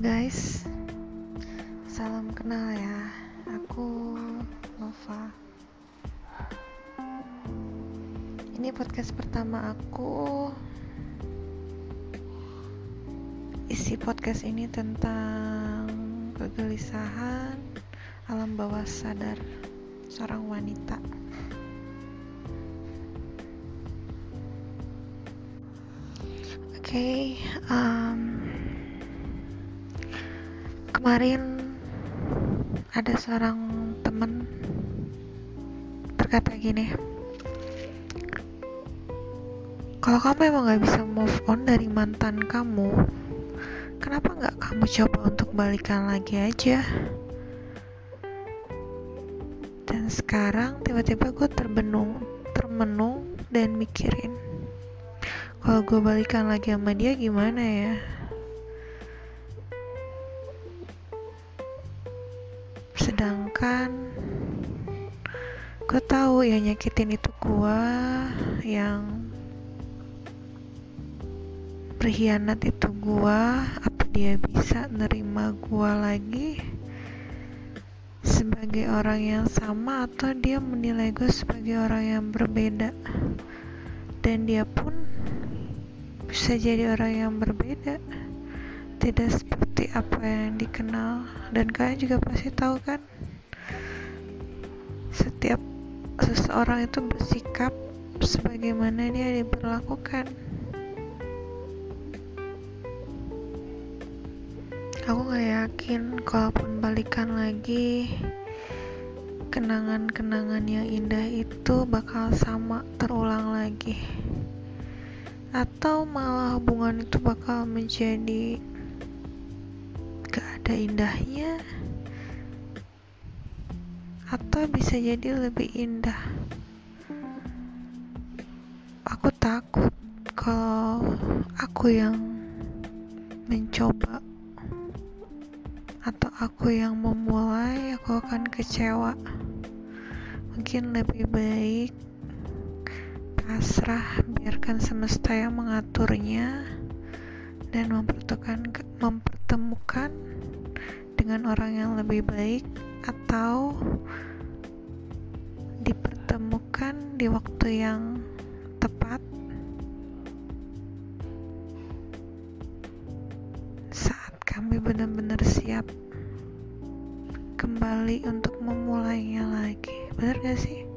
guys. Salam kenal ya. Aku Nova. Ini podcast pertama aku. Isi podcast ini tentang Kegelisahan Alam bawah sadar Seorang wanita. Oke okay, um, kemarin ada seorang teman berkata gini kalau kamu emang gak bisa move on dari mantan kamu kenapa gak kamu coba untuk balikan lagi aja? Dan sekarang tiba-tiba gue terbenung termenung dan mikirin kalau gue balikan lagi sama dia gimana ya sedangkan gue tahu yang nyakitin itu gue yang berkhianat itu gue apa dia bisa nerima gue lagi sebagai orang yang sama atau dia menilai gue sebagai orang yang berbeda? Dan dia pun bisa jadi orang yang berbeda tidak seperti apa yang dikenal. Dan kalian juga pasti tahu kan setiap seseorang itu bersikap sebagaimana dia diperlakukan. Aku gak yakin kalaupun balikan lagi kenangan-kenangan yang indah itu bakal sama terulang lagi. Atau malah hubungan itu bakal menjadi ada indahnya atau bisa jadi lebih indah? Aku takut kalau aku yang mencoba atau aku yang memulai aku akan kecewa. Mungkin lebih baik pasrah biarkan semesta yang mengaturnya dan mempertemukan mempertemukan dengan orang yang lebih baik atau dipertemukan di waktu yang tepat. Saat kami benar-benar siap kembali untuk memulainya lagi. Benar gak sih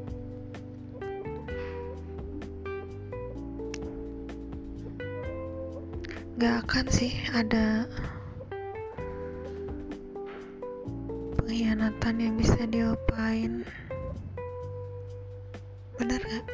gak akan sih ada pengkhianatan yang bisa diupain bener gak?